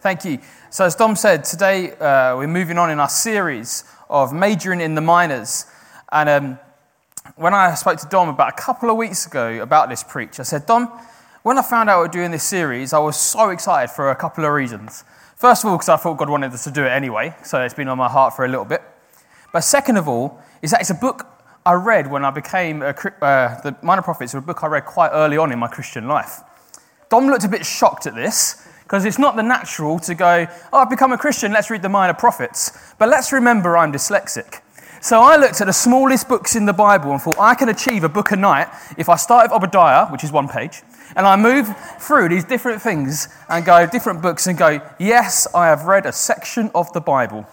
Thank you. So, as Dom said, today uh, we're moving on in our series of majoring in the minors. And um, when I spoke to Dom about a couple of weeks ago about this preach, I said, Dom, when I found out we are doing this series, I was so excited for a couple of reasons. First of all, because I thought God wanted us to do it anyway, so it's been on my heart for a little bit. But second of all, is that it's a book I read when I became a, uh, the Minor Prophets, a book I read quite early on in my Christian life. Dom looked a bit shocked at this because it's not the natural to go, oh, I've become a Christian, let's read the Minor Prophets. But let's remember I'm dyslexic. So I looked at the smallest books in the Bible and thought I can achieve a book a night if I start with Obadiah, which is one page, and I move through these different things and go different books and go, yes, I have read a section of the Bible.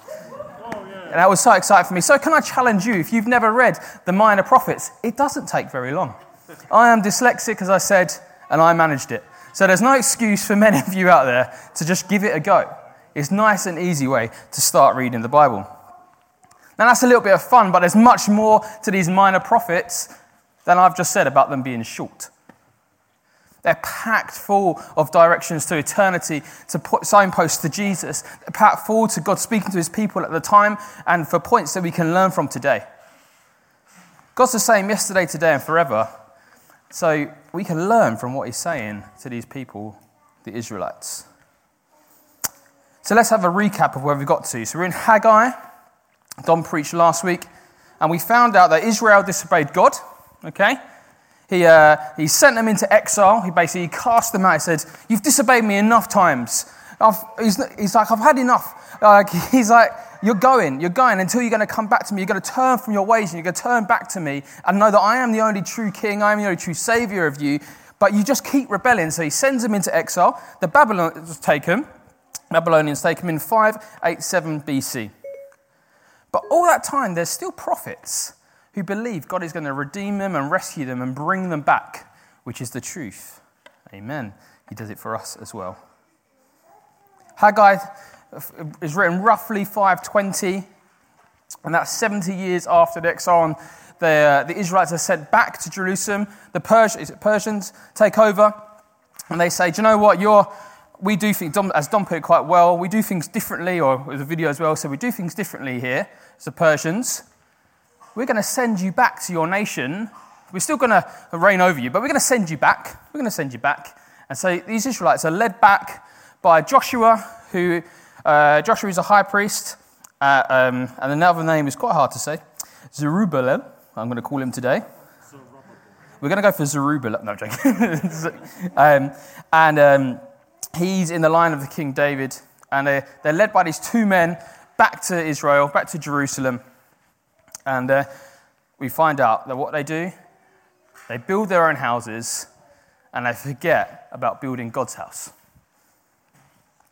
And that was so exciting for me. So, can I challenge you, if you've never read the Minor Prophets, it doesn't take very long. I am dyslexic, as I said, and I managed it. So there's no excuse for many of you out there to just give it a go. It's nice and easy way to start reading the Bible. Now that's a little bit of fun, but there's much more to these minor prophets than I've just said about them being short. They're packed full of directions to eternity, to signposts to Jesus. They're packed full to God speaking to his people at the time and for points that we can learn from today. God's the same yesterday, today, and forever. So we can learn from what he's saying to these people, the Israelites. So let's have a recap of where we got to. So we're in Haggai. Dom preached last week, and we found out that Israel disobeyed God. Okay? He, uh, he sent them into exile. He basically cast them out. He said, You've disobeyed me enough times. He's, he's, like, I've had enough. Like, he's like, you're going, you're going until you're going to come back to me. You're going to turn from your ways and you're going to turn back to me and know that I am the only true king, I am the only true savior of you. But you just keep rebelling. So he sends them into exile. The Babylonians take him. Babylonians take him in 587 BC. But all that time, there's still prophets who believe God is going to redeem them and rescue them and bring them back, which is the truth. Amen. He does it for us as well. Haggai is written roughly 520, and that's 70 years after the exile. The, uh, the Israelites are sent back to Jerusalem. The Pers- Persians take over, and they say, Do you know what? You're, we do things, as Dom put it quite well, we do things differently, or with the video as well, so we do things differently here as the Persians. We're going to send you back to your nation. We're still going to reign over you, but we're going to send you back. We're going to send you back. And so these Israelites are led back by Joshua, who uh, Joshua is a high priest, uh, um, and another name is quite hard to say. Zerubbabel, I'm going to call him today. We're going to go for Zerubbabel. No, I'm joking. um, and um, he's in the line of the King David, and they're, they're led by these two men back to Israel, back to Jerusalem. And uh, we find out that what they do, they build their own houses, and they forget about building God's house.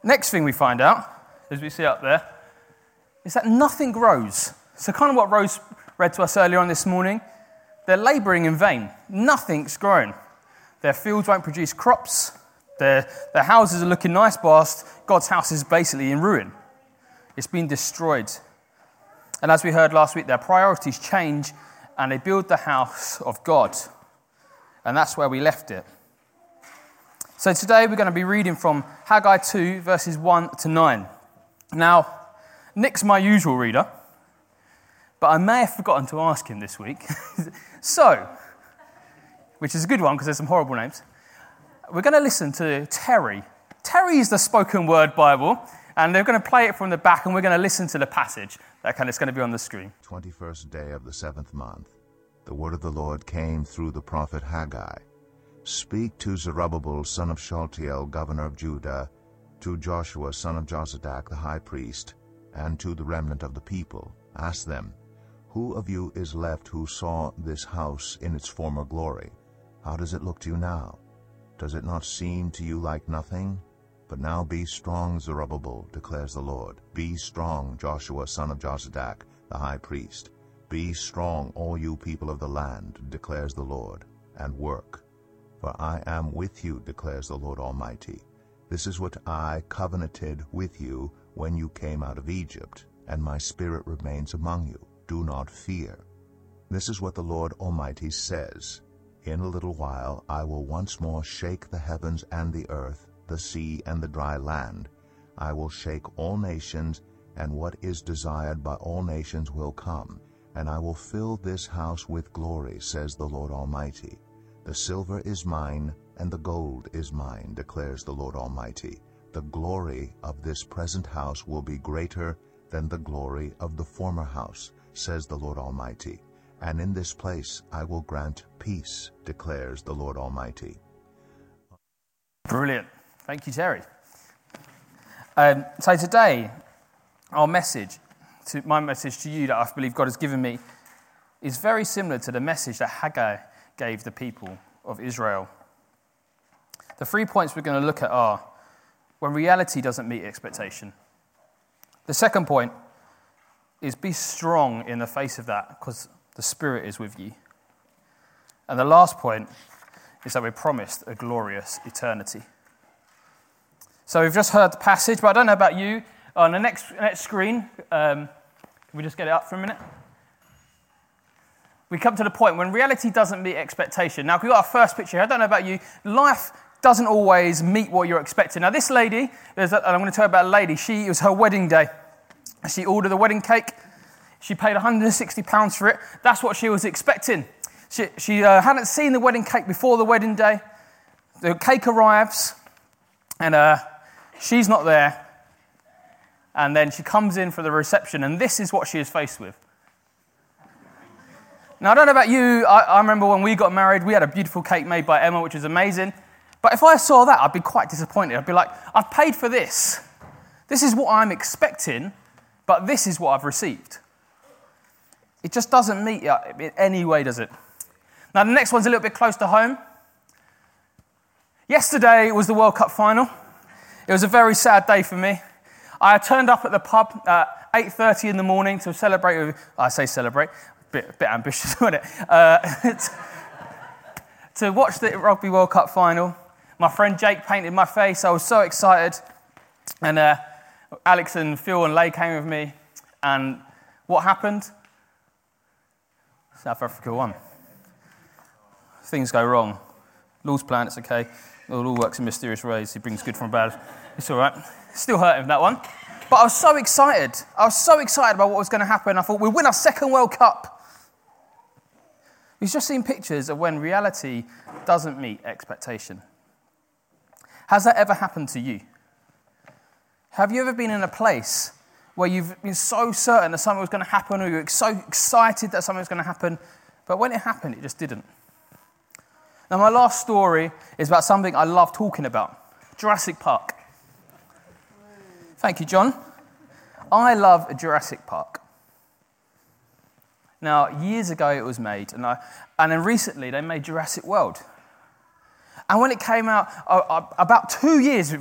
Next thing we find out as we see up there, is that nothing grows. So, kind of what Rose read to us earlier on this morning. They're laboring in vain. Nothing's grown. Their fields won't produce crops. Their, their houses are looking nice, whilst God's house is basically in ruin. It's been destroyed. And as we heard last week, their priorities change and they build the house of God. And that's where we left it. So today we're going to be reading from Haggai 2, verses 1 to 9. Now, Nick's my usual reader, but I may have forgotten to ask him this week. so, which is a good one because there's some horrible names. We're going to listen to Terry. Terry is the spoken word Bible, and they're going to play it from the back, and we're going to listen to the passage. That kind of, is going to be on the screen. 21st day of the seventh month. The word of the Lord came through the prophet Haggai. Speak to Zerubbabel, son of Shealtiel, governor of Judah, to Joshua son of Jozadak the high priest, and to the remnant of the people, ask them, Who of you is left who saw this house in its former glory? How does it look to you now? Does it not seem to you like nothing? But now be strong, Zerubbabel, declares the Lord. Be strong, Joshua son of Jozadak, the high priest. Be strong, all you people of the land, declares the Lord, and work. For I am with you, declares the Lord Almighty. This is what I covenanted with you when you came out of Egypt, and my spirit remains among you. Do not fear. This is what the Lord Almighty says. In a little while I will once more shake the heavens and the earth, the sea and the dry land. I will shake all nations, and what is desired by all nations will come. And I will fill this house with glory, says the Lord Almighty. The silver is mine, and the gold is mine, declares the Lord Almighty. The glory of this present house will be greater than the glory of the former house, says the Lord Almighty. And in this place I will grant peace, declares the Lord Almighty. Brilliant. Thank you, Terry. Um, so today, our message, to, my message to you that I believe God has given me, is very similar to the message that Haggai gave the people of Israel. The three points we're going to look at are when reality doesn't meet expectation. The second point is be strong in the face of that because the Spirit is with you. And the last point is that we're promised a glorious eternity. So we've just heard the passage, but I don't know about you. On the next, next screen, um, can we just get it up for a minute? We come to the point when reality doesn't meet expectation. Now, if we got our first picture. I don't know about you. Life doesn't always meet what you're expecting. Now, this lady, and I'm going to tell you about a lady. She it was her wedding day. She ordered a wedding cake. She paid 160 pounds for it. That's what she was expecting. She, she uh, hadn't seen the wedding cake before the wedding day. The cake arrives, and uh, she's not there. And then she comes in for the reception, and this is what she is faced with. Now, I don't know about you. I, I, remember when we got married, we had a beautiful cake made by Emma, which was amazing. But if I saw that, I'd be quite disappointed. I'd be like, I've paid for this. This is what I'm expecting, but this is what I've received. It just doesn't meet in any way, does it? Now, the next one's a little bit close to home. Yesterday was the World Cup final. It was a very sad day for me. I turned up at the pub at 8.30 in the morning to celebrate I say celebrate, bit, bit ambitious, wasn't it? Uh, to watch the Rugby World Cup final. My friend Jake painted my face. I was so excited. And uh, Alex and Phil and Lay came with me. And what happened? South Africa won things go wrong. Lord's plan, it's okay. It all works in mysterious ways. He brings good from bad. It's all right. Still hurting that one. But I was so excited. I was so excited about what was going to happen. I thought, we win our second World Cup. We've just seen pictures of when reality doesn't meet expectation. Has that ever happened to you? Have you ever been in a place where you've been so certain that something was going to happen, or you're so excited that something was going to happen, but when it happened, it just didn't? Now, my last story is about something I love talking about Jurassic Park. Thank you, John. I love Jurassic Park. Now, years ago it was made, and, I, and then recently they made Jurassic World. And when it came out, about two years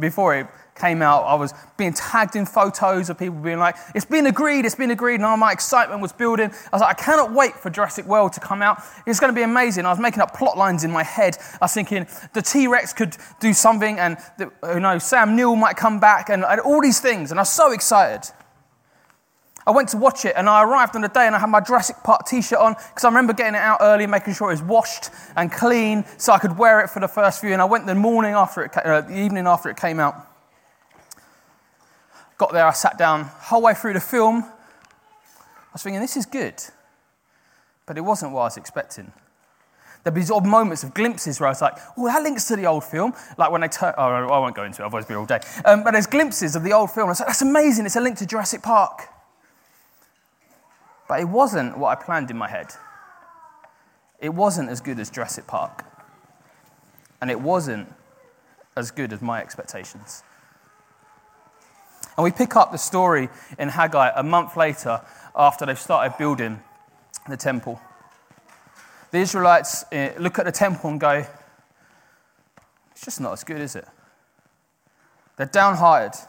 before it came out, I was being tagged in photos of people being like, it's been agreed, it's been agreed. And all my excitement was building. I was like, I cannot wait for Jurassic World to come out. It's going to be amazing. I was making up plot lines in my head. I was thinking the T Rex could do something, and the, you know, Sam Neill might come back, and all these things. And I was so excited. I went to watch it and I arrived on the day and I had my Jurassic Park t shirt on because I remember getting it out early, making sure it was washed and clean so I could wear it for the first few. And I went the morning after it, uh, the evening after it came out. Got there, I sat down, whole way through the film. I was thinking, this is good. But it wasn't what I was expecting. There'd be these odd moments of glimpses where I was like, oh, that links to the old film. Like when they turn, oh, I won't go into it, otherwise it'll be all day. Um, but there's glimpses of the old film. I was like, that's amazing, it's a link to Jurassic Park. But it wasn't what I planned in my head. It wasn't as good as Jurassic Park. And it wasn't as good as my expectations. And we pick up the story in Haggai a month later after they've started building the temple. The Israelites eh, look at the temple and go, it's just not as good, is it? They're downhearted.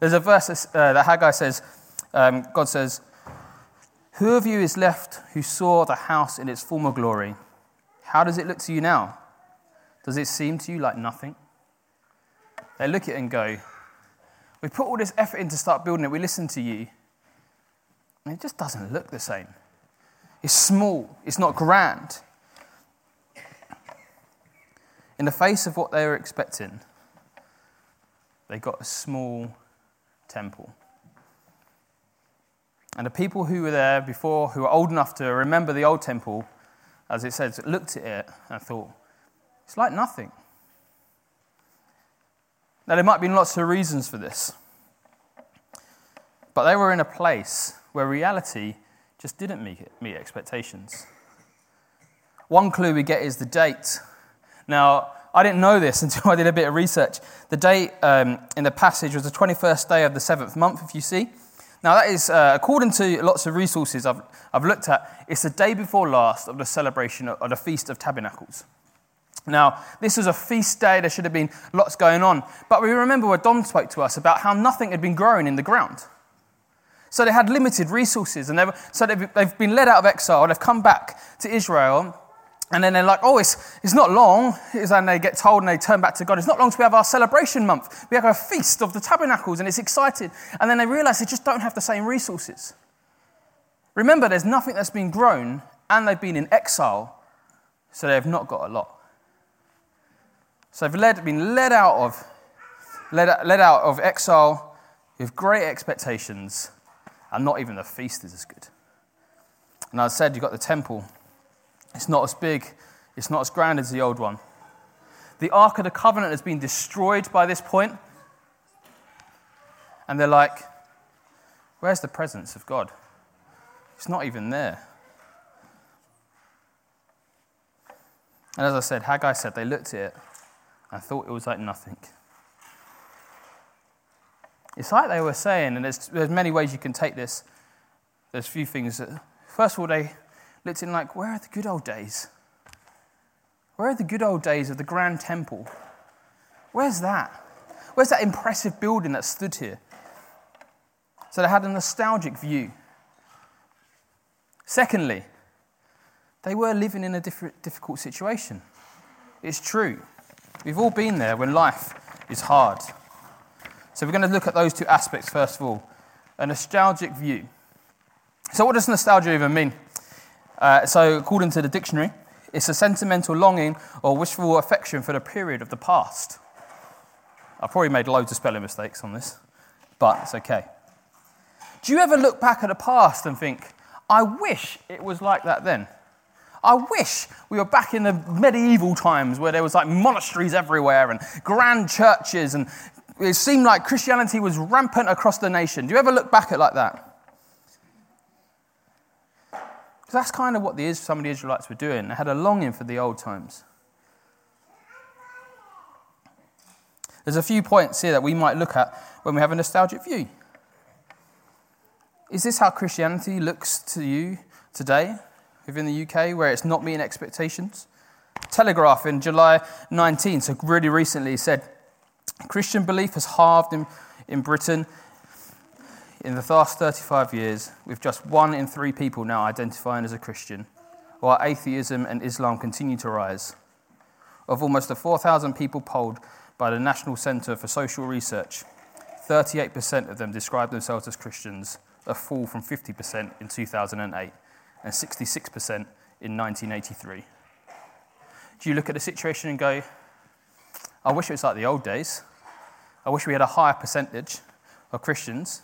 There's a verse uh, that Haggai says, um, God says, who of you is left who saw the house in its former glory? How does it look to you now? Does it seem to you like nothing? They look at it and go, We put all this effort in to start building it, we listen to you, and it just doesn't look the same. It's small, it's not grand. In the face of what they were expecting, they got a small temple. And the people who were there before, who were old enough to remember the old temple, as it says, looked at it and thought, it's like nothing. Now, there might be lots of reasons for this, but they were in a place where reality just didn't meet, meet expectations. One clue we get is the date. Now, I didn't know this until I did a bit of research. The date um, in the passage was the 21st day of the seventh month, if you see. Now, that is, uh, according to lots of resources I've, I've looked at, it's the day before last of the celebration of the Feast of Tabernacles. Now, this was a feast day, there should have been lots going on. But we remember where Dom spoke to us about how nothing had been growing in the ground. So they had limited resources, and they were, so they've, they've been led out of exile, they've come back to Israel, and then they're like, oh, it's, it's not long. And they get told and they turn back to God. It's not long till we have our celebration month. We have a feast of the tabernacles and it's exciting. And then they realize they just don't have the same resources. Remember, there's nothing that's been grown and they've been in exile, so they've not got a lot. So they've led, been led out of, led, led out of exile with great expectations, and not even the feast is as good. And I said, you've got the temple it's not as big, it's not as grand as the old one. The Ark of the Covenant has been destroyed by this point. And they're like, where's the presence of God? It's not even there. And as I said, Haggai said they looked at it and thought it was like nothing. It's like they were saying, and there's, there's many ways you can take this. There's a few things. That, first of all, they, looked in like, where are the good old days? Where are the good old days of the Grand Temple? Where's that? Where's that impressive building that stood here? So they had a nostalgic view. Secondly, they were living in a difficult situation. It's true. We've all been there when life is hard. So we're going to look at those two aspects first of all a nostalgic view. So, what does nostalgia even mean? Uh, so, according to the dictionary, it's a sentimental longing or wishful affection for the period of the past. I've probably made loads of spelling mistakes on this, but it's okay. Do you ever look back at the past and think, I wish it was like that then? I wish we were back in the medieval times where there was like monasteries everywhere and grand churches and it seemed like Christianity was rampant across the nation. Do you ever look back at like that? Because that's kind of what the, some of the Israelites were doing. They had a longing for the old times. There's a few points here that we might look at when we have a nostalgic view. Is this how Christianity looks to you today within the UK, where it's not meeting expectations? Telegraph in July 19, so really recently, said Christian belief has halved in, in Britain in the last 35 years, with just one in three people now identifying as a Christian, while atheism and Islam continue to rise. Of almost the 4,000 people polled by the National Centre for Social Research, 38% of them describe themselves as Christians, a fall from 50% in 2008 and 66% in 1983. Do you look at the situation and go, I wish it was like the old days? I wish we had a higher percentage of Christians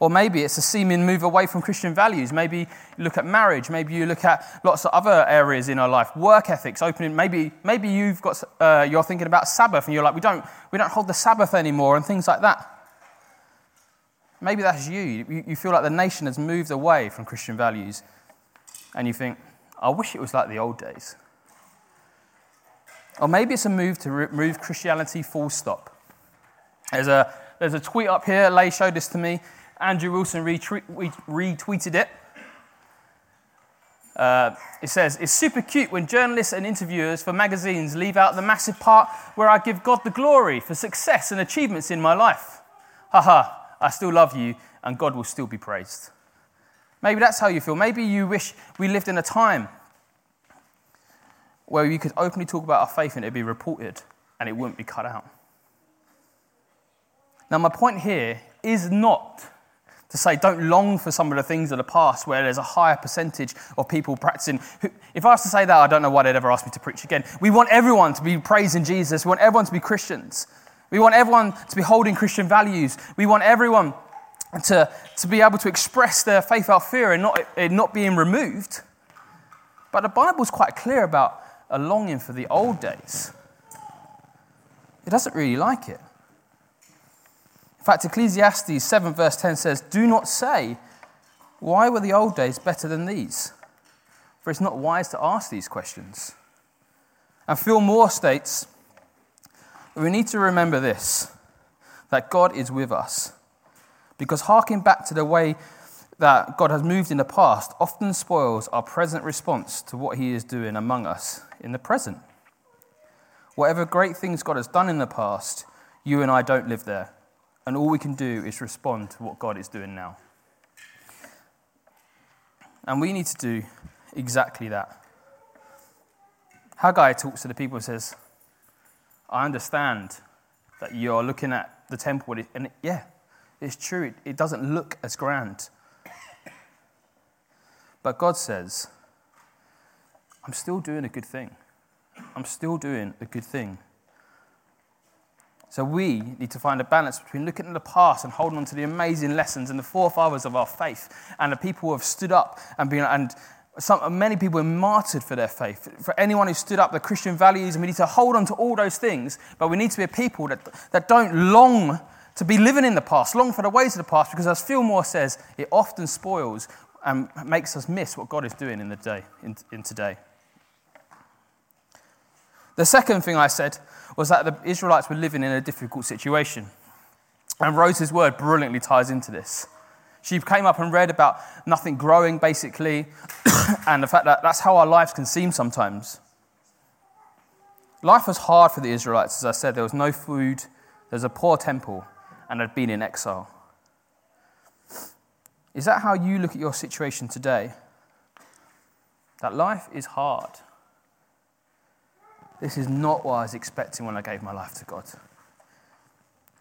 or maybe it's a seeming move away from Christian values. Maybe you look at marriage. Maybe you look at lots of other areas in our life, work ethics, opening. Maybe, maybe you've got, uh, you're thinking about Sabbath and you're like, we don't, we don't hold the Sabbath anymore and things like that. Maybe that's you. you. Feel like the nation has moved away from Christian values and you think, I wish it was like the old days. Or maybe it's a move to remove Christianity full stop. There's a, there's a tweet up here, Lay showed this to me. Andrew Wilson retweeted it. Uh, it says, It's super cute when journalists and interviewers for magazines leave out the massive part where I give God the glory for success and achievements in my life. Haha, I still love you and God will still be praised. Maybe that's how you feel. Maybe you wish we lived in a time where we could openly talk about our faith and it'd be reported and it wouldn't be cut out. Now, my point here is not to say don't long for some of the things of the past where there's a higher percentage of people practicing. If I was to say that, I don't know why they'd ever ask me to preach again. We want everyone to be praising Jesus, we want everyone to be Christians. We want everyone to be holding Christian values. We want everyone to, to be able to express their faith without fear and not, it not being removed. But the Bible's quite clear about a longing for the old days. It doesn't really like it. In fact, Ecclesiastes 7, verse 10 says, Do not say, Why were the old days better than these? For it's not wise to ask these questions. And Phil Moore states, We need to remember this that God is with us. Because harking back to the way that God has moved in the past often spoils our present response to what He is doing among us in the present. Whatever great things God has done in the past, you and I don't live there. And all we can do is respond to what God is doing now. And we need to do exactly that. Haggai talks to the people and says, I understand that you're looking at the temple, and yeah, it's true, it, it doesn't look as grand. But God says, I'm still doing a good thing. I'm still doing a good thing. So we need to find a balance between looking at the past and holding on to the amazing lessons and the forefathers of our faith and the people who have stood up and been and some, many people were martyred for their faith. For anyone who stood up the Christian values, and we need to hold on to all those things, but we need to be a people that, that don't long to be living in the past, long for the ways of the past, because as Phil Moore says, it often spoils and makes us miss what God is doing in the day, in, in today. The second thing I said was that the Israelites were living in a difficult situation. And Rose's word brilliantly ties into this. She came up and read about nothing growing, basically, and the fact that that's how our lives can seem sometimes. Life was hard for the Israelites, as I said. There was no food, there was a poor temple, and they'd been in exile. Is that how you look at your situation today? That life is hard. This is not what I was expecting when I gave my life to God.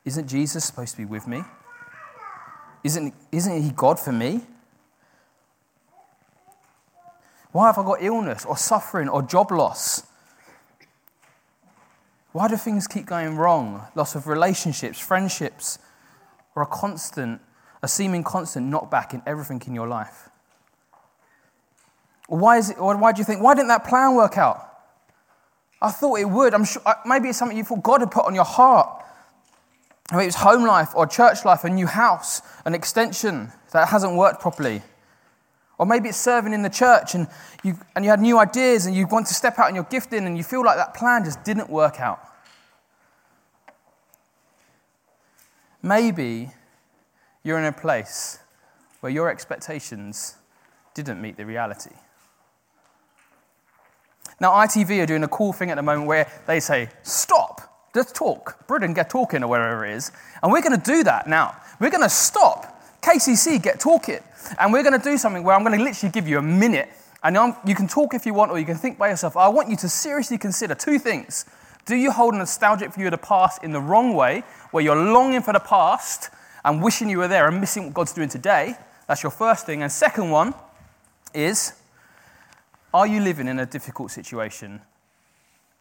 Isn't Jesus supposed to be with me? Isn't, isn't He God for me? Why have I got illness or suffering or job loss? Why do things keep going wrong? Loss of relationships, friendships, or a constant, a seeming constant knockback in everything in your life? Why, is it, or why do you think, why didn't that plan work out? I thought it would. I'm sure, uh, maybe it's something you thought God had put on your heart. Maybe it's home life or church life, a new house, an extension that hasn't worked properly. Or maybe it's serving in the church and you, and you had new ideas and you want to step out in your gifting and you feel like that plan just didn't work out. Maybe you're in a place where your expectations didn't meet the reality. Now, ITV are doing a cool thing at the moment where they say, stop, just talk. Britain, get talking, or wherever it is. And we're going to do that now. We're going to stop. KCC, get talking. And we're going to do something where I'm going to literally give you a minute. And I'm, you can talk if you want, or you can think by yourself. I want you to seriously consider two things. Do you hold a nostalgic view of the past in the wrong way, where you're longing for the past and wishing you were there and missing what God's doing today? That's your first thing. And second one is are you living in a difficult situation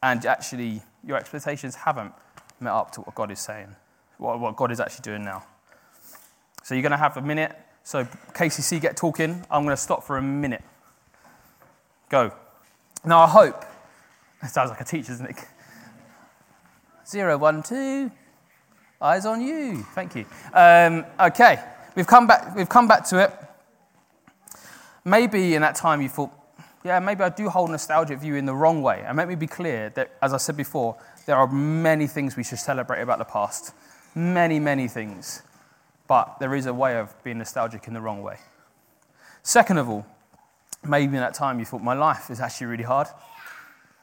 and actually your expectations haven't met up to what God is saying, what, God is actually doing now? So you're going to have a minute. So, KCC, get talking. I'm going to stop for a minute. Go. Now, I hope. It sounds like a teacher, doesn't it? Zero, one, two. Eyes on you. Thank you. Um, okay, we've come back. We've come back to it. Maybe in that time you thought, yeah, maybe I do hold nostalgic view in the wrong way. And let me be clear that, as I said before, there are many things we should celebrate about the past. Many, many things. But there is a way of being nostalgic in the wrong way. Second of all, maybe in that time you thought, my life is actually really hard.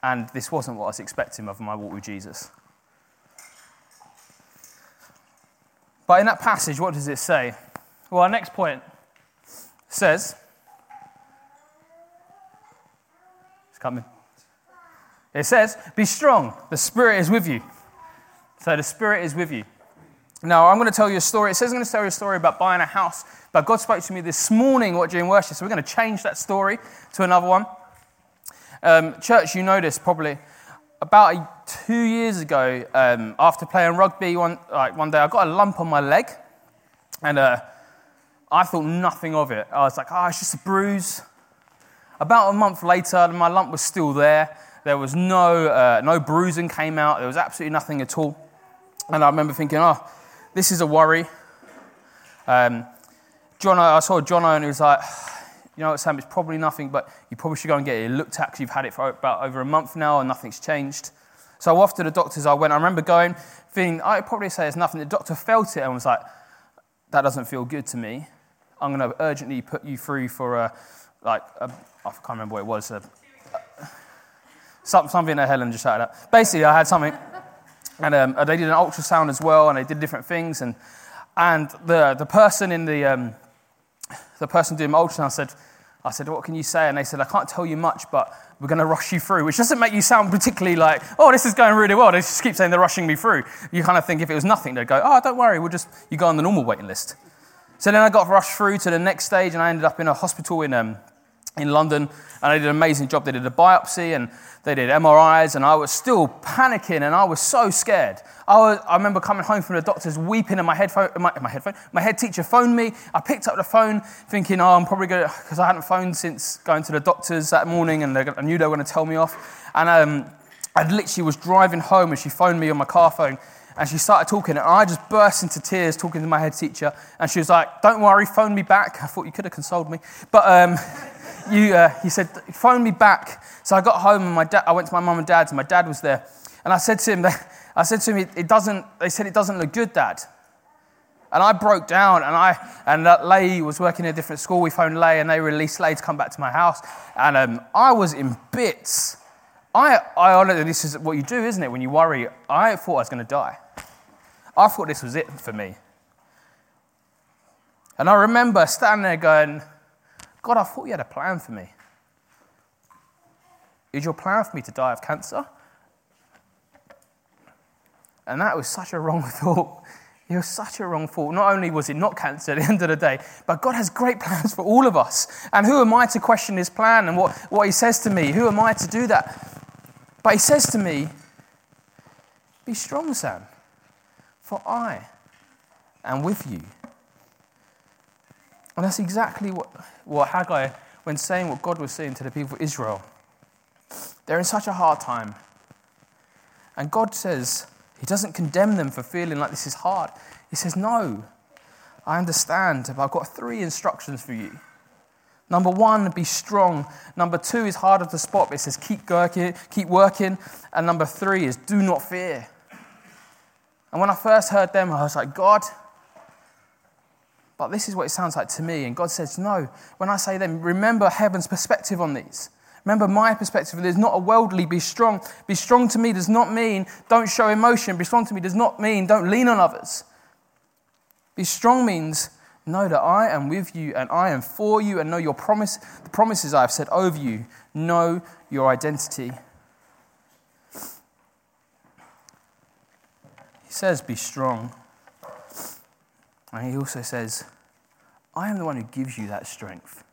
And this wasn't what I was expecting of my walk with Jesus. But in that passage, what does it say? Well, our next point says, it's coming. It says, Be strong, the Spirit is with you. So the Spirit is with you. Now, I'm going to tell you a story. It says I'm going to tell you a story about buying a house, but God spoke to me this morning what during worship, so we're going to change that story to another one. Um, church, you know this probably. about two years ago, um, after playing rugby one, like one day, I got a lump on my leg. And uh, I thought nothing of it. I was like, oh, it's just a bruise. About a month later, my lump was still there. There was no, uh, no bruising came out. There was absolutely nothing at all. And I remember thinking, oh, this is a worry. Um, John, I saw John and he was like, you know what, Sam, it's probably nothing, but you probably should go and get it looked at because you've had it for about over a month now and nothing's changed. So off to the doctors I went. I remember going, feeling, I'd probably say it's nothing. The doctor felt it and was like, that doesn't feel good to me. I'm going to urgently put you through for a, like, a, I can't remember what it was, a, something that Helen just shouted out. Basically, I had something, and um, they did an ultrasound as well, and they did different things, and, and the, the person in the, um, the person doing ultrasound said, I said, What can you say? And they said, I can't tell you much, but we're going to rush you through, which doesn't make you sound particularly like, Oh, this is going really well. They just keep saying they're rushing me through. You kind of think if it was nothing, they'd go, Oh, don't worry, we'll just, you go on the normal waiting list. So then I got rushed through to the next stage, and I ended up in a hospital in, um, in London, and they did an amazing job. They did a biopsy and they did MRIs, and I was still panicking, and I was so scared. I, was, I remember coming home from the doctors weeping, and my headphone, my, my headphone, my head teacher phoned me. I picked up the phone, thinking, "Oh, I'm probably going to," because I hadn't phoned since going to the doctors that morning, and I knew they were going to tell me off. And um, I literally was driving home, and she phoned me on my car phone, and she started talking, and I just burst into tears talking to my head teacher, and she was like, "Don't worry, phone me back." I thought you could have consoled me, but. Um, you, uh, he said, phone me back. So I got home and my dad, I went to my mum and dad's and my dad was there. And I said to him, I said to him, it doesn't, they said it doesn't look good, dad. And I broke down, and I and that Lay was working in a different school. We phoned Lay, and they released Lay to come back to my house, and um, I was in bits. I, I honestly, this is what you do, isn't it? When you worry, I thought I was going to die. I thought this was it for me. And I remember standing there going, God, I thought you had a plan for me. Is your plan for me to die of cancer? And that was such a wrong thought. It was such a wrong thought. Not only was it not cancer at the end of the day, but God has great plans for all of us. And who am I to question his plan and what, what he says to me? Who am I to do that? But he says to me, Be strong, Sam, for I am with you. And that's exactly what, what Haggai, when saying what God was saying to the people of Israel, they're in such a hard time. And God says, He doesn't condemn them for feeling like this is hard. He says, No, I understand, but I've got three instructions for you. Number one, be strong. Number two is harder to spot, but it says keep working, keep working. And number three is do not fear. And when I first heard them, I was like, God, this is what it sounds like to me. And God says, No. When I say them, remember heaven's perspective on these. Remember my perspective. There's not a worldly be strong. Be strong to me does not mean don't show emotion. Be strong to me does not mean don't lean on others. Be strong means know that I am with you and I am for you and know your promise, the promises I have said over you. Know your identity. He says, Be strong. And he also says, I am the one who gives you that strength.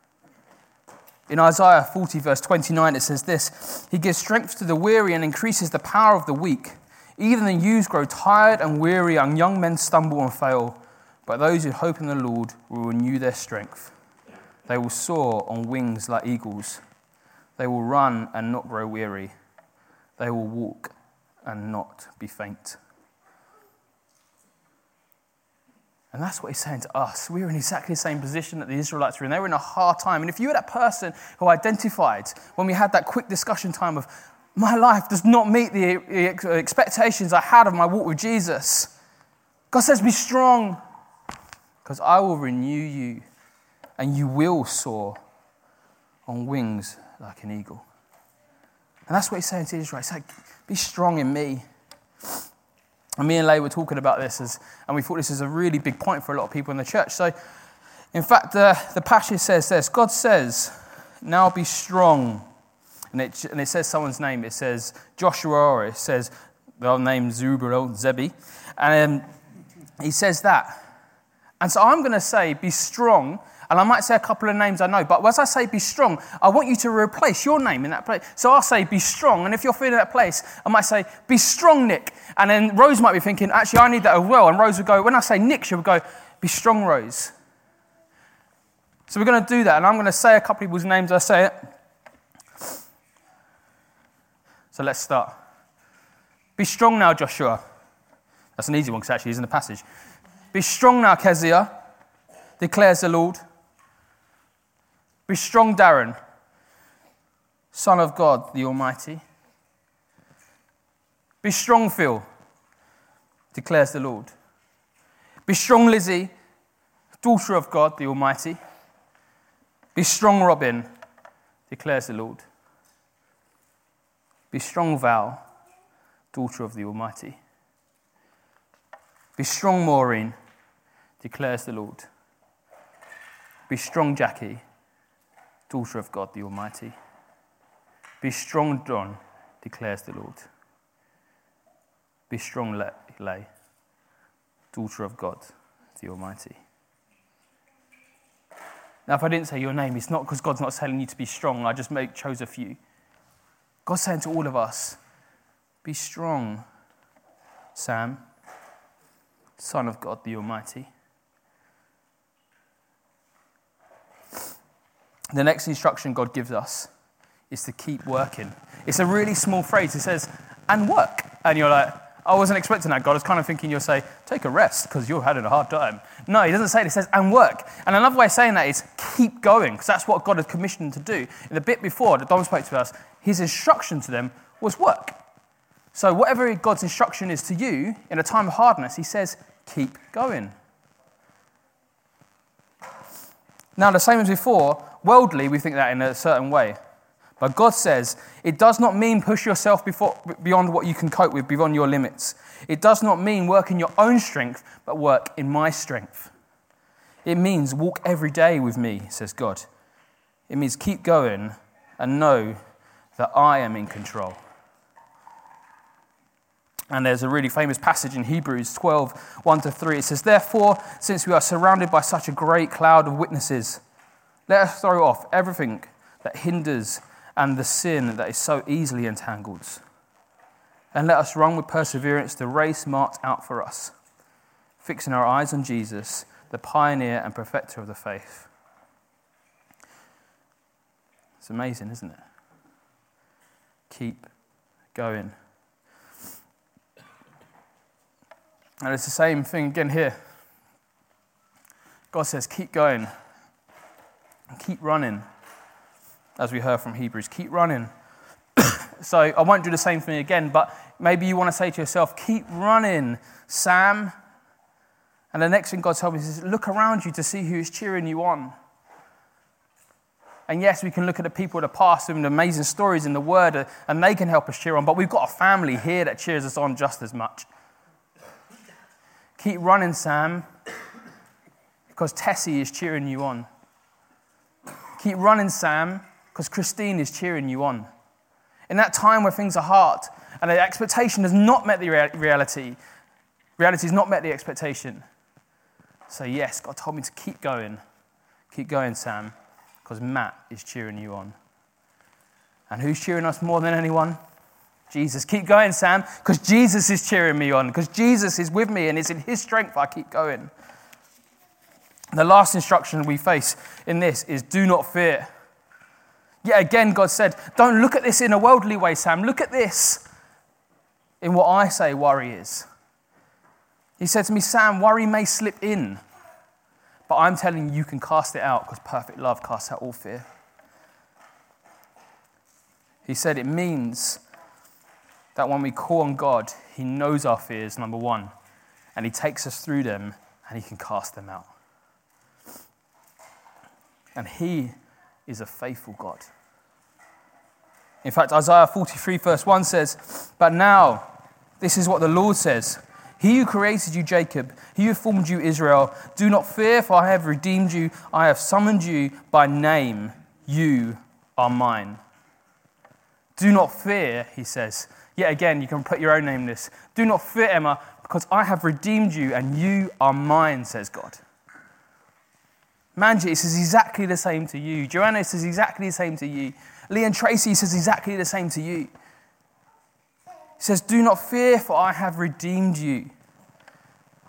In Isaiah 40, verse 29, it says this He gives strength to the weary and increases the power of the weak. Even the youths grow tired and weary, and young men stumble and fail. But those who hope in the Lord will renew their strength. They will soar on wings like eagles. They will run and not grow weary. They will walk and not be faint. And that's what he's saying to us. We are in exactly the same position that the Israelites were in. They were in a hard time. And if you were that person who identified when we had that quick discussion time of, my life does not meet the expectations I had of my walk with Jesus, God says, be strong, because I will renew you, and you will soar on wings like an eagle. And that's what he's saying to Israel. He's like, be strong in me. And me and Lay were talking about this, as, and we thought this is a really big point for a lot of people in the church. So, in fact, the, the passage says this God says, Now be strong. And it, and it says someone's name. It says Joshua, or it says the old name Zerubbabel, Zebi. And um, he says that. And so I'm going to say, Be strong. And I might say a couple of names I know, but as I say be strong, I want you to replace your name in that place. So I'll say be strong. And if you're feeling that place, I might say be strong, Nick. And then Rose might be thinking, actually, I need that as well. And Rose would go, when I say Nick, she would go, be strong, Rose. So we're going to do that. And I'm going to say a couple of people's names. I say it. So let's start. Be strong now, Joshua. That's an easy one because actually he's in the passage. Be strong now, Kezia, declares the Lord. Be strong, Darren, Son of God, the Almighty. Be strong, Phil, declares the Lord. Be strong, Lizzie, daughter of God, the Almighty. Be strong, Robin, declares the Lord. Be strong, Val, daughter of the Almighty. Be strong, Maureen, declares the Lord. Be strong, Jackie, daughter of God the Almighty. Be strong, John, declares the Lord. Be strong, Lay, daughter of God the Almighty. Now, if I didn't say your name, it's not because God's not telling you to be strong. I just make, chose a few. God's saying to all of us, be strong, Sam, Son of God the Almighty. The next instruction God gives us is to keep working. It's a really small phrase. It says, and work. And you're like, I wasn't expecting that, God. I was kind of thinking you'll say, take a rest because you're having a hard time. No, he doesn't say it. He says, and work. And another way of saying that is keep going because that's what God had commissioned to do. In the bit before that Dom spoke to us, his instruction to them was work. So, whatever God's instruction is to you in a time of hardness, he says, keep going. Now, the same as before, worldly, we think that in a certain way. But God says it does not mean push yourself before, beyond what you can cope with, beyond your limits. It does not mean work in your own strength, but work in my strength. It means walk every day with me, says God. It means keep going and know that I am in control. And there's a really famous passage in Hebrews 12, 1 to 3. It says, Therefore, since we are surrounded by such a great cloud of witnesses, let us throw off everything that hinders and the sin that is so easily entangled. And let us run with perseverance the race marked out for us, fixing our eyes on Jesus, the pioneer and perfecter of the faith. It's amazing, isn't it? Keep going. And it's the same thing again here. God says, keep going keep running, as we heard from Hebrews. Keep running. so I won't do the same thing again, but maybe you want to say to yourself, keep running, Sam. And the next thing God told me is look around you to see who is cheering you on. And yes, we can look at the people of the past with amazing stories in the Word, and they can help us cheer on, but we've got a family here that cheers us on just as much. Keep running, Sam, because Tessie is cheering you on. Keep running, Sam, because Christine is cheering you on. In that time where things are hard and the expectation has not met the reality, reality has not met the expectation. So, yes, God told me to keep going. Keep going, Sam, because Matt is cheering you on. And who's cheering us more than anyone? Jesus. Keep going, Sam, because Jesus is cheering me on, because Jesus is with me and it's in his strength I keep going. The last instruction we face in this is do not fear. Yet again, God said, Don't look at this in a worldly way, Sam. Look at this in what I say worry is. He said to me, Sam, worry may slip in, but I'm telling you, you can cast it out because perfect love casts out all fear. He said it means that when we call on God, He knows our fears, number one, and He takes us through them and He can cast them out. And He is a faithful God. In fact, Isaiah 43, verse 1 says, But now, this is what the Lord says He who created you, Jacob, he who formed you, Israel, do not fear, for I have redeemed you. I have summoned you by name. You are mine. Do not fear, he says. Yet again, you can put your own name in this. Do not fear, Emma, because I have redeemed you and you are mine, says God. Manjit says exactly the same to you. Joanna says exactly the same to you. Lee and Tracy says exactly the same to you. He says, Do not fear, for I have redeemed you.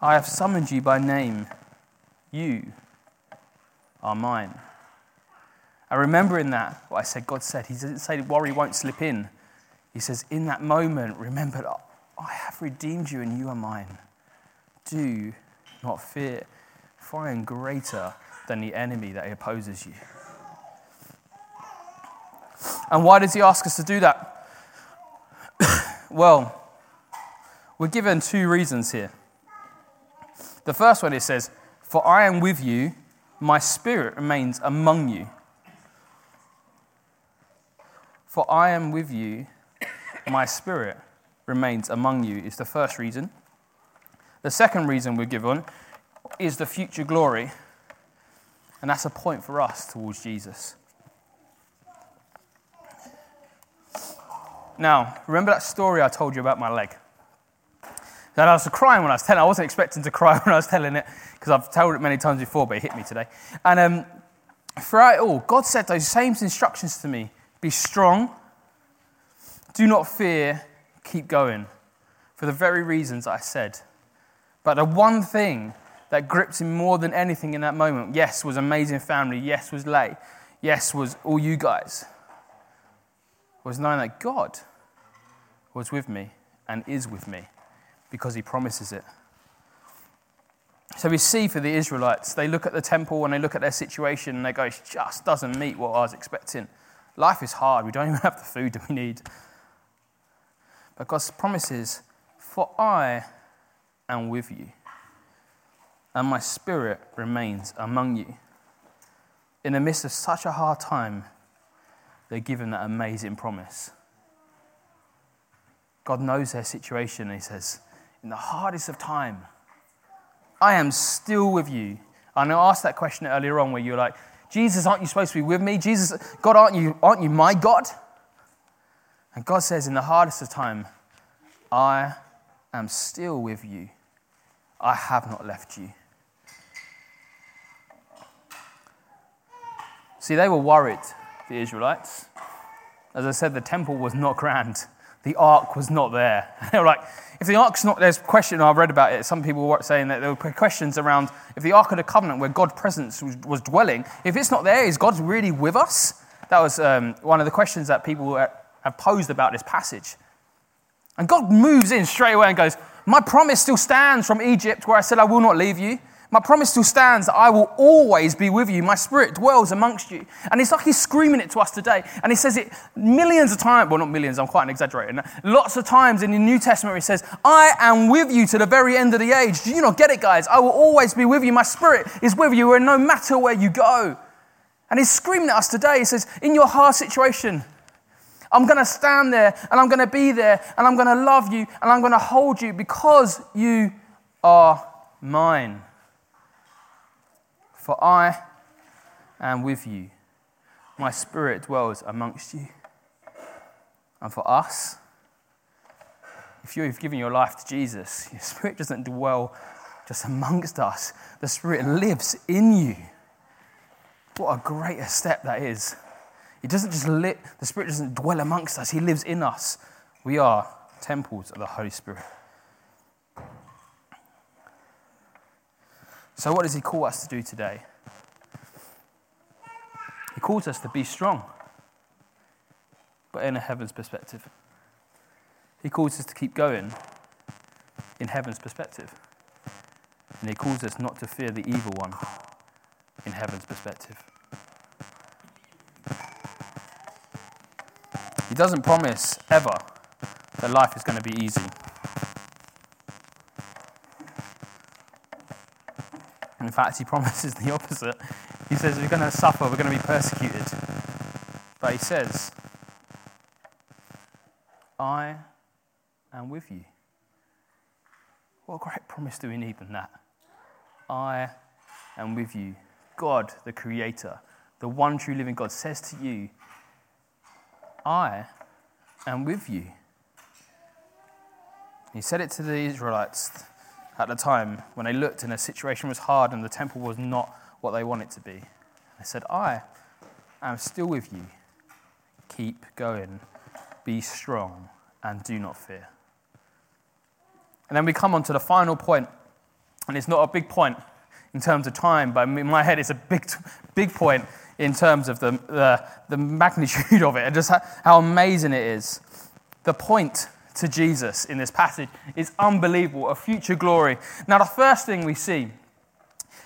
I have summoned you by name. You are mine. And remember in that what I said, God said, He didn't say worry won't slip in. He says, In that moment, remember I have redeemed you and you are mine. Do not fear, for I am greater than the enemy that opposes you. And why does He ask us to do that? well, we're given two reasons here. The first one it says, For I am with you, my spirit remains among you. For I am with you, my spirit remains among you, is the first reason. The second reason we're given is the future glory, and that's a point for us towards Jesus. Now, remember that story I told you about my leg? That I was crying when I was telling. I wasn't expecting to cry when I was telling it because I've told it many times before, but it hit me today. And um, throughout it all, God said those same instructions to me: be strong, do not fear, keep going, for the very reasons I said. But the one thing that gripped him more than anything in that moment, yes, was amazing family, yes, was Lay, yes, was all you guys, was knowing that God was with me and is with me because he promises it. So we see for the Israelites, they look at the temple and they look at their situation and they go, it just doesn't meet what I was expecting. Life is hard. We don't even have the food that we need. But God's promises, For I am with you, and my spirit remains among you. In the midst of such a hard time, they're given that amazing promise. God knows their situation, He says, In the hardest of time, I am still with you. And I asked that question earlier on where you're like, Jesus, aren't you supposed to be with me? Jesus, God, aren't you, aren't you my God? And God says, in the hardest of time, I am still with you. I have not left you. See, they were worried, the Israelites. As I said, the temple was not grand. The ark was not there. They were like, if the ark's not, there's question, I've read about it, some people were saying that there were questions around if the ark of the covenant where God's presence was, was dwelling, if it's not there, is God really with us? That was um, one of the questions that people have posed about this passage. And God moves in straight away and goes, My promise still stands from Egypt where I said, I will not leave you. My promise still stands I will always be with you. My spirit dwells amongst you. And it's like he's screaming it to us today. And he says it millions of times. Well, not millions, I'm quite exaggerating. Lots of times in the New Testament, he says, I am with you to the very end of the age. Do you not get it, guys? I will always be with you. My spirit is with you, and no matter where you go. And he's screaming at us today. He says, In your hard situation, I'm going to stand there and I'm going to be there and I'm going to love you and I'm going to hold you because you are mine. For I am with you. My spirit dwells amongst you. And for us, if you've given your life to Jesus, your spirit doesn't dwell just amongst us, the spirit lives in you. What a greater step that is. He doesn't just live, the Spirit doesn't dwell amongst us, He lives in us. We are temples of the Holy Spirit. So, what does He call us to do today? He calls us to be strong, but in a heaven's perspective. He calls us to keep going in heaven's perspective. And He calls us not to fear the evil one in heaven's perspective. He doesn't promise ever that life is going to be easy. In fact, he promises the opposite. He says we're going to suffer, we're going to be persecuted. But he says, I am with you. What a great promise do we need than that? I am with you. God, the Creator, the one true living God, says to you, I am with you. He said it to the Israelites at the time when they looked and the situation was hard and the temple was not what they want it to be. They said, I am still with you. Keep going, be strong, and do not fear. And then we come on to the final point, and it's not a big point in terms of time, but in my head, it's a big, big point in terms of the, the, the magnitude of it and just how, how amazing it is. The point to Jesus in this passage is unbelievable, a future glory. Now, the first thing we see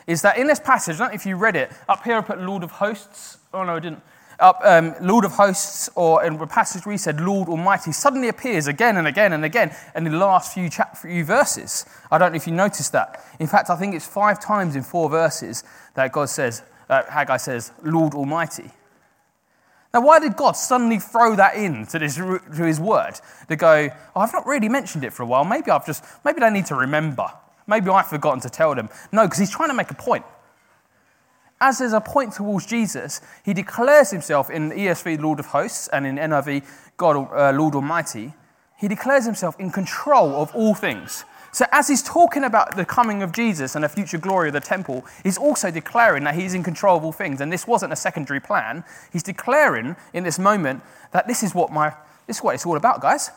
is that in this passage, I don't know if you read it, up here I put Lord of Hosts. Oh, no, I didn't. Up, um, Lord of Hosts, or in the passage we said Lord Almighty, suddenly appears again and again and again in the last few, chap- few verses. I don't know if you noticed that. In fact, I think it's five times in four verses that God says, uh, Haggai says, Lord Almighty. Now, why did God suddenly throw that in to, this, to his word? To go, oh, I've not really mentioned it for a while. Maybe I've just, maybe they need to remember. Maybe I've forgotten to tell them. No, because he's trying to make a point. As there's a point towards Jesus, he declares himself in ESV, Lord of Hosts, and in NIV, God, uh, Lord Almighty. He declares himself in control of all things. So, as he's talking about the coming of Jesus and the future glory of the temple, he's also declaring that he's in control of all things. And this wasn't a secondary plan. He's declaring in this moment that this is what, my, this is what it's all about, guys.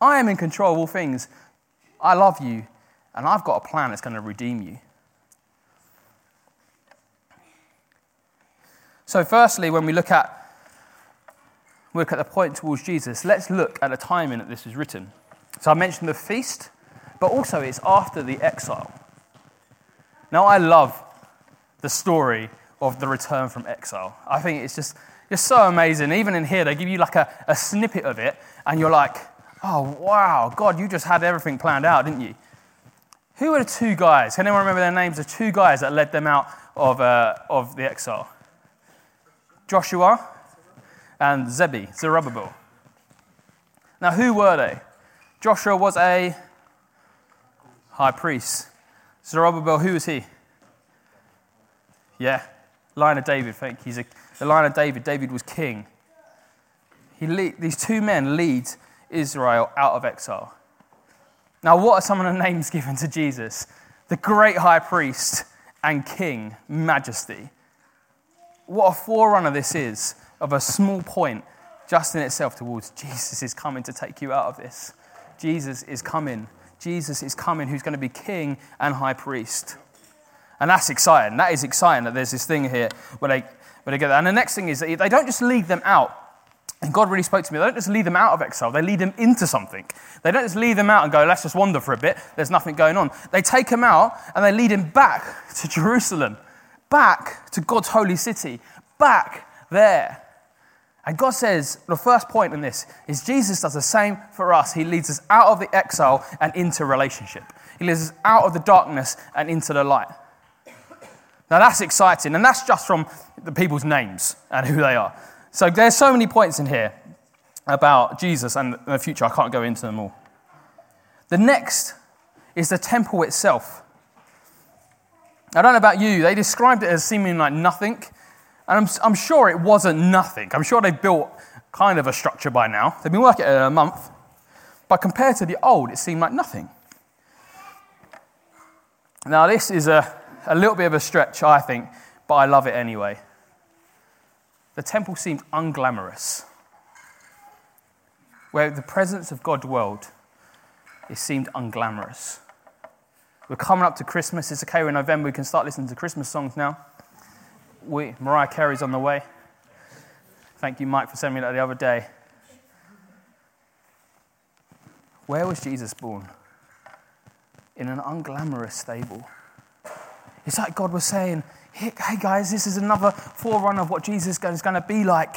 I am in control of all things. I love you, and I've got a plan that's going to redeem you. So, firstly, when we look at look at the point towards Jesus, let's look at the timing that this is written. So, I mentioned the feast but also it's after the exile. Now, I love the story of the return from exile. I think it's just, just so amazing. Even in here, they give you like a, a snippet of it, and you're like, oh, wow, God, you just had everything planned out, didn't you? Who were the two guys? Can anyone remember their names? The two guys that led them out of, uh, of the exile Joshua and Zebi, Zerubbabel. Now, who were they? Joshua was a high priest. Zerubbabel, who was he? Yeah, line of David, thank you. He's a, the line of David. David was king. He lead, these two men lead Israel out of exile. Now, what are some of the names given to Jesus? The great high priest and king, majesty. What a forerunner this is of a small point just in itself towards Jesus is coming to take you out of this. Jesus is coming Jesus is coming, who's going to be king and high priest. And that's exciting. That is exciting that there's this thing here where they, where they get that. And the next thing is that they don't just lead them out. And God really spoke to me. They don't just lead them out of exile, they lead them into something. They don't just lead them out and go, let's just wander for a bit. There's nothing going on. They take him out and they lead him back to Jerusalem, back to God's holy city, back there. And God says, the first point in this is Jesus does the same for us. He leads us out of the exile and into relationship. He leads us out of the darkness and into the light. Now that's exciting, and that's just from the people's names and who they are. So there's so many points in here about Jesus and the future. I can't go into them all. The next is the temple itself. I don't know about you, they described it as seeming like nothing. And I'm, I'm sure it wasn't nothing. I'm sure they've built kind of a structure by now. They've been working it a month. But compared to the old, it seemed like nothing. Now, this is a, a little bit of a stretch, I think, but I love it anyway. The temple seemed unglamorous. Where the presence of God dwelled, it seemed unglamorous. We're coming up to Christmas. It's okay, we're in November. We can start listening to Christmas songs now we, Mariah Carey's on the way. Thank you, Mike, for sending me that the other day. Where was Jesus born? In an unglamorous stable. It's like God was saying, hey, guys, this is another forerunner of what Jesus is going to be like.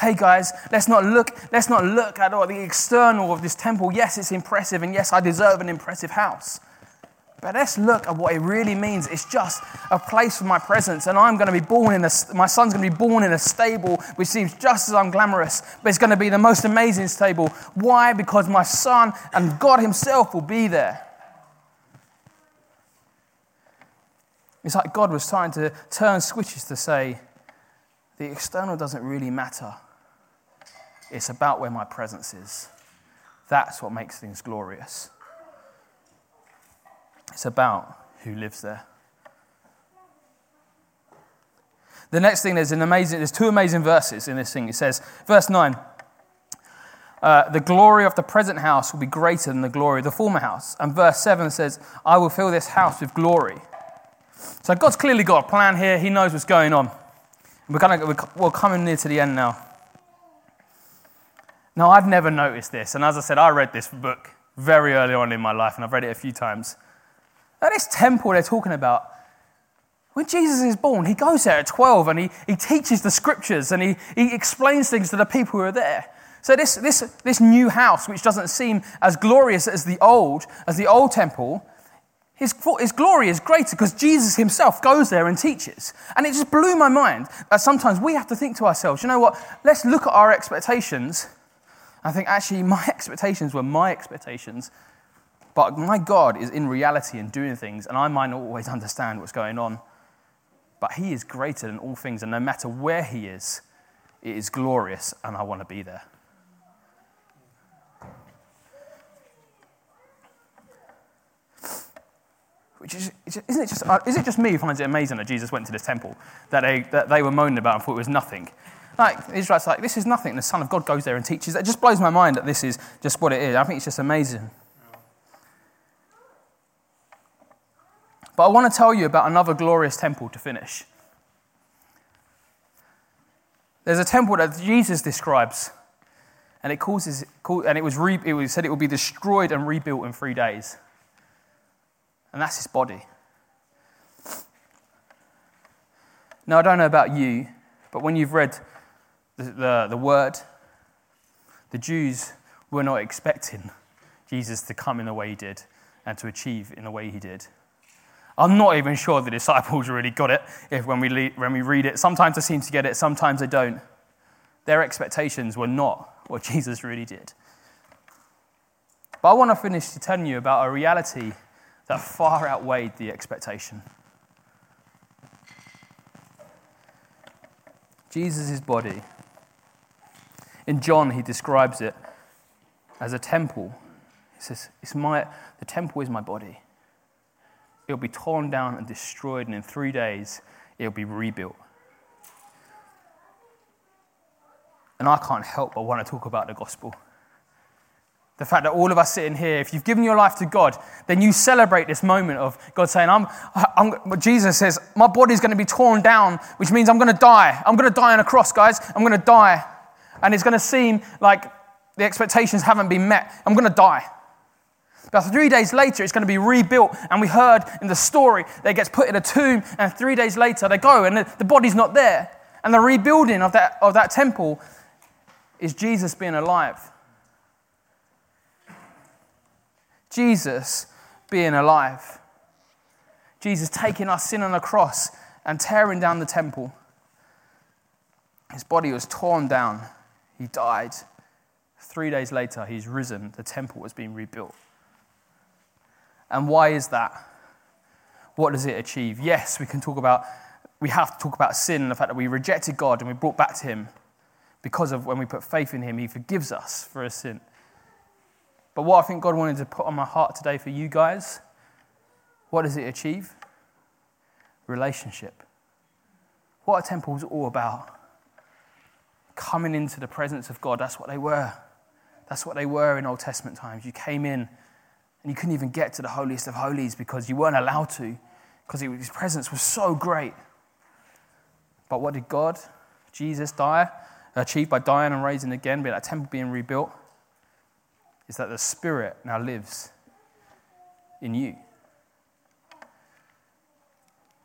Hey guys, let's not look, let's not look at all the external of this temple. Yes, it's impressive, and yes, I deserve an impressive house. But let's look at what it really means. It's just a place for my presence, and I'm going to be born in a, my son's going to be born in a stable which seems just as unglamorous, but it's going to be the most amazing stable. Why? Because my son and God Himself will be there. It's like God was trying to turn switches to say, the external doesn't really matter. It's about where my presence is. That's what makes things glorious. It's about who lives there. The next thing, there's an amazing, there's two amazing verses in this thing. It says, verse 9, uh, the glory of the present house will be greater than the glory of the former house. And verse 7 says, I will fill this house with glory. So God's clearly got a plan here. He knows what's going on. We're, gonna, we're coming near to the end now. Now, I've never noticed this. And as I said, I read this book very early on in my life, and I've read it a few times. Now, this temple they're talking about, when Jesus is born, he goes there at 12 and he, he teaches the scriptures and he, he explains things to the people who are there. So this, this, this new house, which doesn't seem as glorious as the old, as the old temple, his, his glory is greater because Jesus himself goes there and teaches. And it just blew my mind that sometimes we have to think to ourselves, you know what, let's look at our expectations. I think actually my expectations were my expectations, but my God is in reality and doing things, and I might not always understand what's going on. But he is greater than all things, and no matter where he is, it is glorious, and I want to be there. Which is, isn't it just, uh, is it just me who finds it amazing that Jesus went to this temple that they, that they were moaning about and thought it was nothing? Like, Israelites like, this is nothing. The Son of God goes there and teaches. It just blows my mind that this is just what it is. I think it's just amazing. But I want to tell you about another glorious temple to finish. There's a temple that Jesus describes, and it causes, and it was, re, it was said it will be destroyed and rebuilt in three days and that's his body. Now, I don't know about you, but when you've read the, the, the word, the Jews were not expecting Jesus to come in the way he did and to achieve in the way he did. I'm not even sure the disciples really got it if when we, when we read it. Sometimes they seem to get it, sometimes they don't. Their expectations were not what Jesus really did. But I want to finish to tell you about a reality that far outweighed the expectation. Jesus' body. In John, he describes it as a temple. He says, it's my, The temple is my body. It'll be torn down and destroyed, and in three days, it'll be rebuilt. And I can't help but want to talk about the gospel. The fact that all of us sitting here, if you've given your life to God, then you celebrate this moment of God saying, I'm, I'm Jesus says, my body's going to be torn down, which means I'm going to die. I'm going to die on a cross, guys. I'm going to die. And it's going to seem like the expectations haven't been met. I'm going to die. But three days later, it's going to be rebuilt. And we heard in the story that it gets put in a tomb, and three days later, they go, and the, body's not there. And the rebuilding of that, of that temple is Jesus being alive. Jesus being alive. Jesus taking our sin on the cross and tearing down the temple. His body was torn down. He died. Three days later, he's risen. The temple was being rebuilt. And why is that? What does it achieve? Yes, we can talk about, we have to talk about sin and the fact that we rejected God and we brought back to Him because of when we put faith in Him, He forgives us for our sin. But what I think God wanted to put on my heart today for you guys, what does it achieve? Relationship. What a temple is all about. Coming into the presence of God, that's what they were. That's what they were in Old Testament times. You came in and you couldn't even get to the holiest of holies because you weren't allowed to, because his presence was so great. But what did God, Jesus, die, achieve by dying and raising again, by that temple being rebuilt? is that the Spirit now lives in you.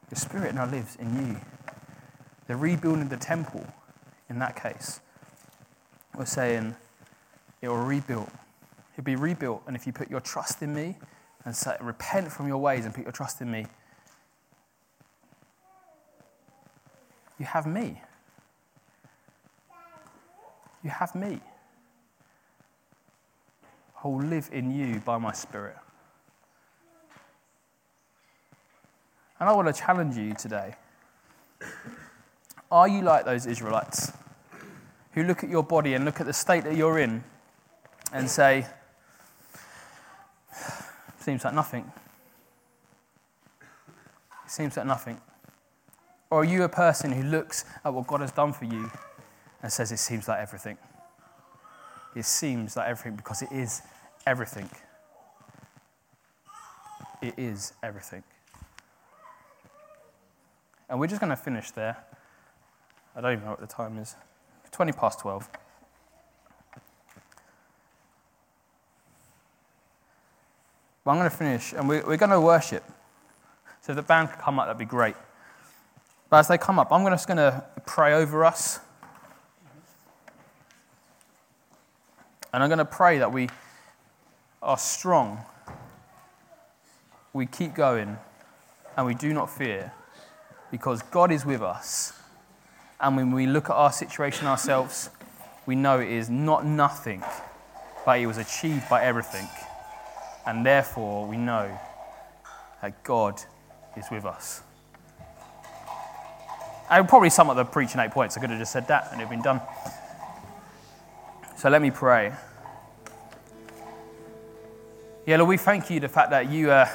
The Spirit now lives in you. The rebuilding the temple, in that case, we're saying it will rebuild. It'll be rebuilt, and if you put your trust in me and say, repent from your ways and put your trust in me, you have me. You have me. I will live in you by my Spirit. And I want to challenge you today. Are you like those Israelites who look at your body and look at the state that you're in and say, seems like nothing? It seems like nothing. Or are you a person who looks at what God has done for you and says it seems like everything? It seems like everything because it is everything. It is everything. And we're just going to finish there. I don't even know what the time is 20 past 12. But I'm going to finish, and we're, we're going to worship. So if the band could come up, that'd be great. But as they come up, I'm just going to pray over us. And I'm going to pray that we are strong, we keep going, and we do not fear because God is with us. And when we look at our situation ourselves, we know it is not nothing, but it was achieved by everything. And therefore, we know that God is with us. I would probably sum up the preaching eight points. I could have just said that and it'd been done. So let me pray. Yeah, Lord, we thank you the fact that you, uh,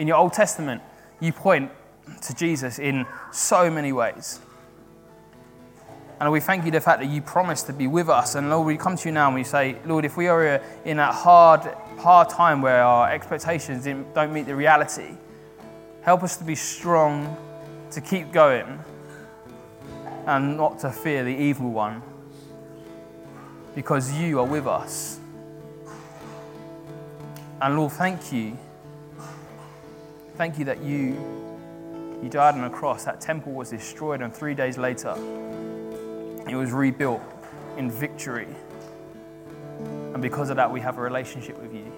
in your Old Testament, you point to Jesus in so many ways. And we thank you the fact that you promised to be with us. And Lord, we come to you now and we say, Lord, if we are in that hard, hard time where our expectations don't meet the reality, help us to be strong, to keep going, and not to fear the evil one, because you are with us. And Lord, thank you. Thank you that you, you died on a cross. That temple was destroyed, and three days later, it was rebuilt in victory. And because of that, we have a relationship with you.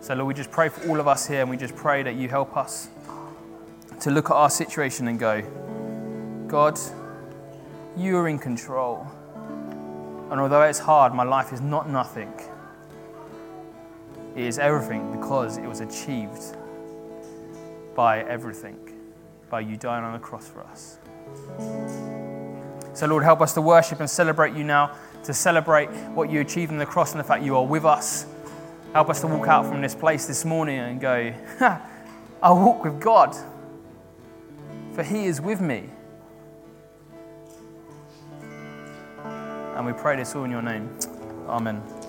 So, Lord, we just pray for all of us here, and we just pray that you help us to look at our situation and go, God, you are in control. And although it's hard, my life is not nothing. It is everything because it was achieved by everything, by you dying on the cross for us. So, Lord, help us to worship and celebrate you now, to celebrate what you achieved on the cross and the fact you are with us. Help us to walk out from this place this morning and go, I'll walk with God, for He is with me. And we pray this all in your name. Amen.